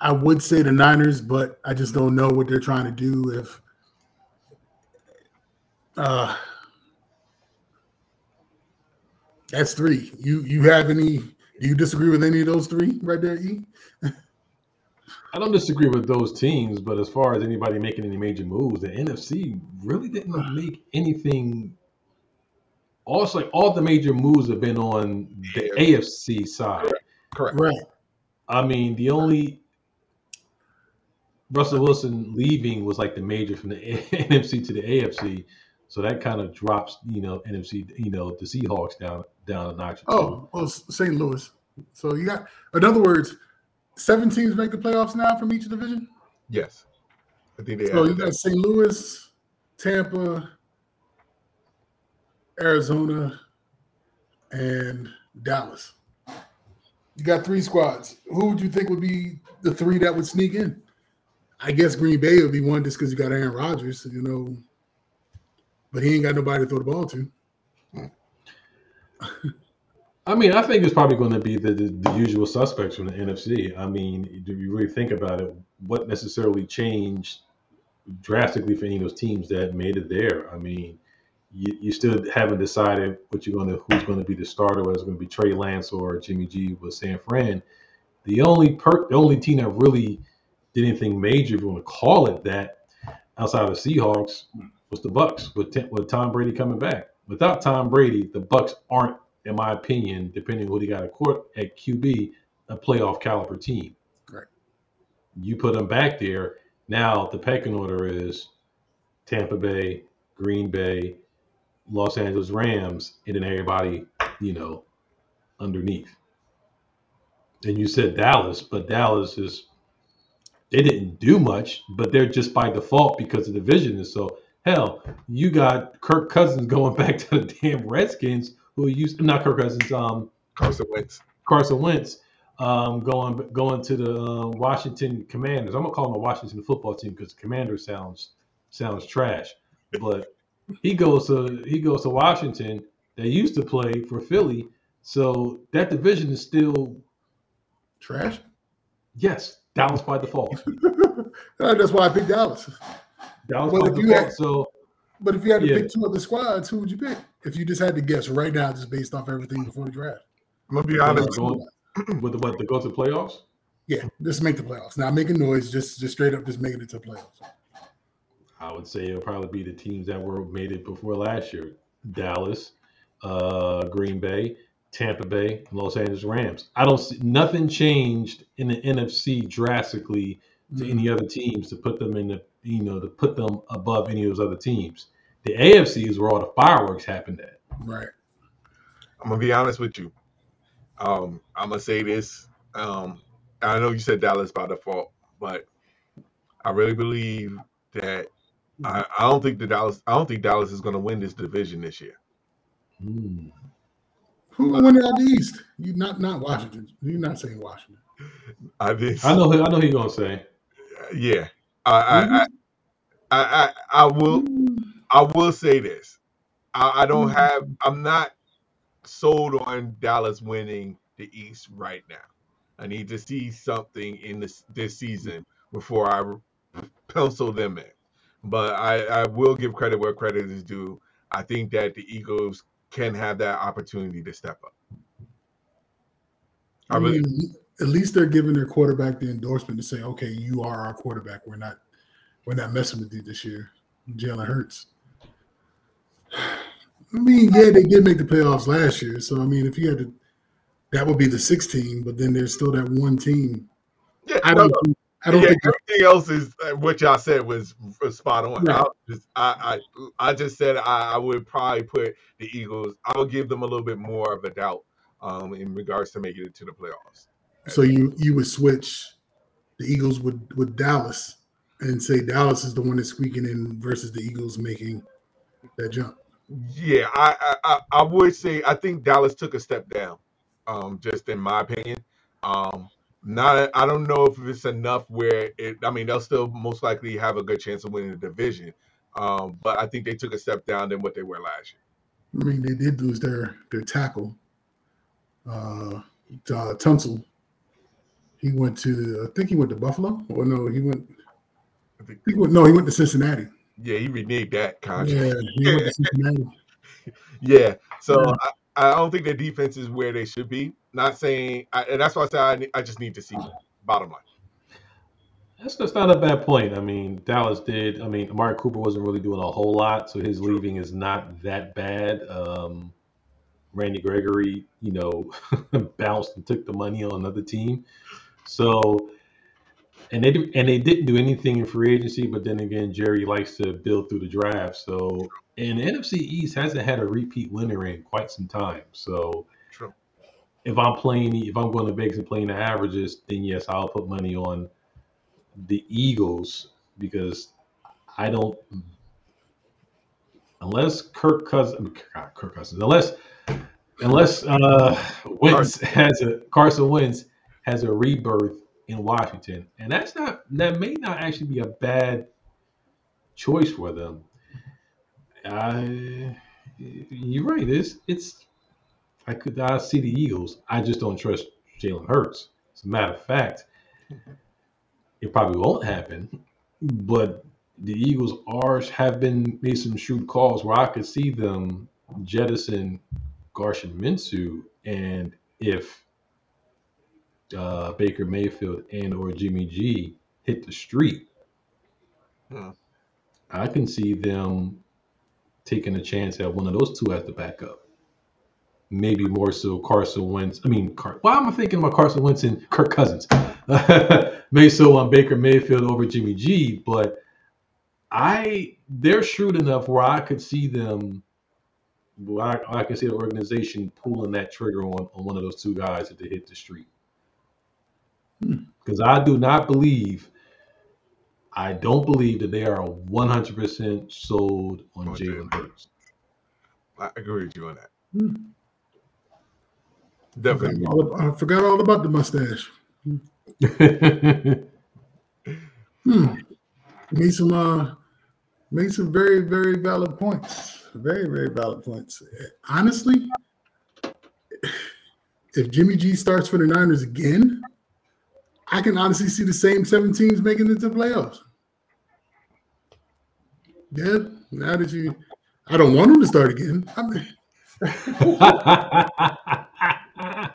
I would say the Niners, but I just don't know what they're trying to do. If uh, that's three. You you have any? Do you disagree with any of those three right there, E? I don't disagree with those teams, but as far as anybody making any major moves, the NFC really didn't make anything. Also, like all the major moves have been on the Yeah. AFC side. Correct. Right. I mean, the only Russell Wilson leaving was like the major from the NFC to the AFC, so that kind of drops, you know, NFC, you know, the Seahawks down down or two. Oh, oh well, St. Louis. So you got, in other words, seven teams make the playoffs now from each division. Yes. I think they So you got that. St. Louis, Tampa, Arizona, and Dallas. You got three squads. Who would you think would be the three that would sneak in? I guess Green Bay would be one just because you got Aaron Rodgers, you know, but he ain't got nobody to throw the ball to. Hmm. I mean, I think it's probably going to be the, the, the usual suspects from the NFC. I mean, do you really think about it? What necessarily changed drastically for any of those teams that made it there? I mean, you, you still haven't decided what you're going to who's going to be the starter, whether it's going to be Trey Lance or Jimmy G with San Fran. The only per, the only team that really did anything major, if you want to call it that, outside of the Seahawks, was the Bucs with with Tom Brady coming back. Without Tom Brady, the Bucs aren't, in my opinion, depending on who they got at court at QB, a playoff caliber team. Correct. You put them back there. Now the pecking order is Tampa Bay, Green Bay, Los Angeles Rams, and then everybody, you know, underneath. And you said Dallas, but Dallas is they didn't do much, but they're just by default because the division is so hell. You got Kirk Cousins going back to the damn Redskins, who used not Kirk Cousins, um, Carson Wentz. Carson Wentz, um, going going to the um, Washington Commanders. I'm gonna call them the Washington football team because Commander sounds sounds trash, but he goes to he goes to Washington. They used to play for Philly, so that division is still Trash. yes Dallas by default. That's why I picked Dallas. Dallas Well, if you had- so But if you had to Yeah. pick two of the squads, who would you pick? If you just had to guess right now, just based off everything before the draft. I'm gonna be you know, honest. going, with the what to go to playoffs. Yeah, just make the playoffs. Not making noise, just just straight up just making it to playoffs. I would say it'll probably be the teams that were made it before last year: Dallas, uh, Green Bay, Tampa Bay, Los Angeles Rams. I don't see nothing changed in the NFC drastically to any other teams to put them in the you know to put them above any of those other teams. The AFC is where all the fireworks happened at. Right. I'm gonna be honest with you. Um, I'm gonna say this. Um, I know you said Dallas by default, but I really believe that I, I don't think the Dallas. I don't think Dallas is gonna win this division this year. Hmm. Who will win out the East? You not not Washington. You're not saying Washington. I did. I know. who- I know. Who you're gonna say. Yeah. I I, I I I I will mm. I will say this. I, I don't mm. have. I'm not sold on Dallas winning the East right now. I need to see something in this this season before I pencil them in. But I, I will give credit where credit is due. I think that the Eagles can have that opportunity to step up. I I really, mean, at least they're giving their quarterback the endorsement to say, "Okay, you are our quarterback. We're not, we're not messing with you this year." Jalen Hurts. I mean, yeah, they did make the playoffs last year. So I mean, if you had to, that would be the six team. But then there's still that one team. yeah, I don't. no. I don't yeah, think. everything else is uh, what y'all said was, was spot on. Right. I, just, I, I I just said I, I would probably put the Eagles. I would give them a little bit more of a doubt um, in regards to making it to the playoffs. So you you would switch the Eagles with with Dallas and say Dallas is the one that's squeaking in versus the Eagles making that jump. Yeah, I, I I- would say I think Dallas took a step down, um, just in my opinion. Um, not I don't know if it's enough where it. I mean, they'll still most likely have a good chance of winning the division, um, but I think they took a step down than what they were last year. I mean, they did lose their their tackle, uh, uh Tunsil. He went to, I think he went to Buffalo. Or no, he went. I think- He went, no, he went to Cincinnati. Yeah, he reneged that Yeah, contract. he went to Cincinnati. Yeah. So Yeah. I, I don't think their defense is where they should be. Not saying, I, and that's why I say I, I just need to see. Bottom line. That's, that's not a bad point. I mean, Dallas did. I mean, Amari Cooper wasn't really doing a whole lot, so his leaving is not that bad. Um, Randy Gregory, you know, bounced and took the money on another team. So, and they do, and they didn't do anything in free agency. But then again, Jerry likes to build through the draft. So, and the NFC East hasn't had a repeat winner in quite some time. So, True. if I'm playing, if I'm going to Vegas and playing the averages, then yes, I'll put money on the Eagles because I don't, unless Kirk Cousins, Kirk Cousins, unless unless uh, Wentz has a Carson Wentz has a rebirth in Washington, and that's not that may not actually be a bad choice for them. I, you're right. It's it's I could I see the Eagles. I just don't trust Jalen Hurts. As a matter of fact, it probably won't happen. But the Eagles are have been made some shrewd calls where I could see them jettison Garson Minshew, and if uh, Baker Mayfield and or Jimmy G hit the street, Hmm. I can see them taking a chance at one of those two as the backup. Maybe more so Carson Wentz. I mean, Car- why am I thinking about Carson Wentz and Kirk Cousins? Maybe so on Baker Mayfield over Jimmy G, but I they're shrewd enough where I could see them. I, I can see the organization pulling that trigger on, on one of those two guys if they hit the street. Hmm. Because I do not believe, I don't believe that they are 100% sold on On Jalen Jalen. Hurts. I agree with you on that. Hmm. Definitely. Forgot all, I forgot all about the mustache. Hmm. Made some uh made some very, very valid points. Very, very valid points. Honestly, if Jimmy G starts for the Niners again, I can honestly see the same seven teams making it to the playoffs. Yeah, now that you I don't want him to start again. I mean,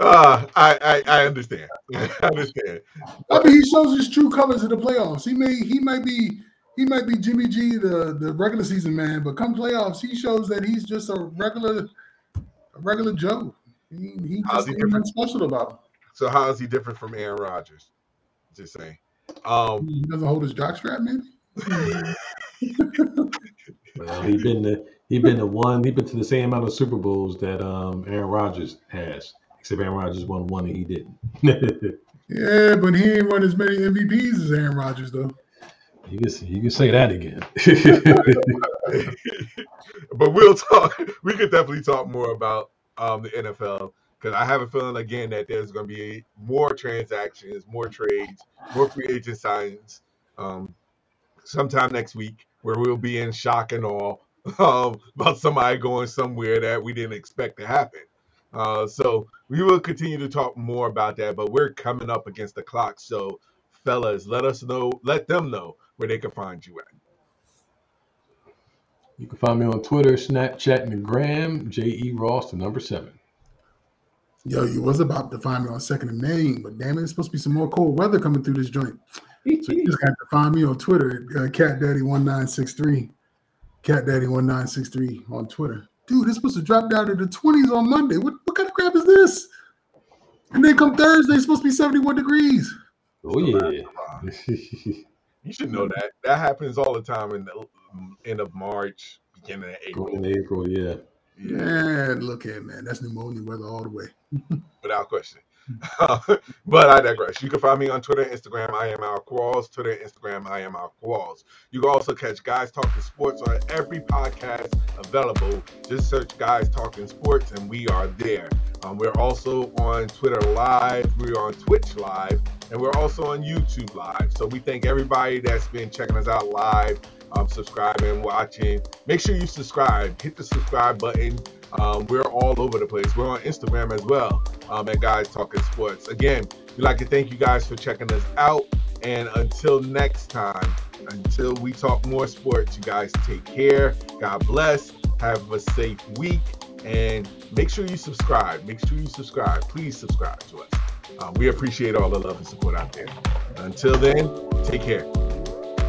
Uh, I, I I understand. I understand. I mean, he shows his true colors in the playoffs. He may he might be he might be Jimmy G, the the regular season man, but come playoffs, he shows that he's just a regular a regular Joe. He, he just ain't nothing special about him. So how is he different from Aaron Rodgers? Just saying. Um, He doesn't hold his jockstrap, maybe. well, he been the he been the one. He been to the same amount of Super Bowls that um, Aaron Rodgers has, except Aaron Rodgers won one and he didn't. Yeah, but he ain't won as many MVPs as Aaron Rodgers, though. you can you can say that again. but we'll talk. We could definitely talk more about um, the NFL because I have a feeling again that there's going to be more transactions, more trades, more free agent signs um, sometime next week where we'll be in shock and awe um, about somebody going somewhere that we didn't expect to happen. Uh, so we will continue to talk more about that, but we're coming up against the clock. So, fellas, let us know, let them know where they can find you at. you can find me on Twitter, Snapchat, and the Gram. J E Ross, the number seven. Yo, you was about to find me on second and main, but damn it, it's supposed to be some more cold weather coming through this joint. So you just got to find me on Twitter, uh, CatDaddy1963. CatDaddy1963 on Twitter. Dude, it's supposed to drop down to the 20s on Monday. What, what kind of crap is this? And then come Thursday, it's supposed to be 71 degrees. Oh yeah. You should know that. That happens all the time in the end of March, beginning of April. in April, yeah. Yeah, Man, look here, man. That's pneumonia weather all the way. without question. but I digress. You can find me on Twitter Instagram. I am Al Qualls. Twitter Instagram. I am Al Qualls. You can also catch Guys Talking Sports on every podcast available. Just search Guys Talking Sports, and we are there. Um, we're also on Twitter Live. We're on Twitch Live, and we're also on YouTube Live. So we thank everybody that's been checking us out live, um, subscribing, watching. Make sure you subscribe. Hit the subscribe button Um, we're all over the place. We're on Instagram as well um, at Guys Talking Sports. Again, we'd like to thank you guys for checking us out. And until next time, until we talk more sports, you guys take care. God bless. Have a safe week. And make sure you subscribe. Make sure you subscribe. Please subscribe to us. Uh, we appreciate all the love and support out there. Until then, take care.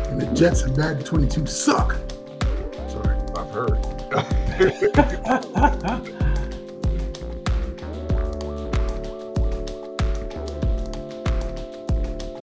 And the Jets and Madden 22 suck. Sorry. I've heard.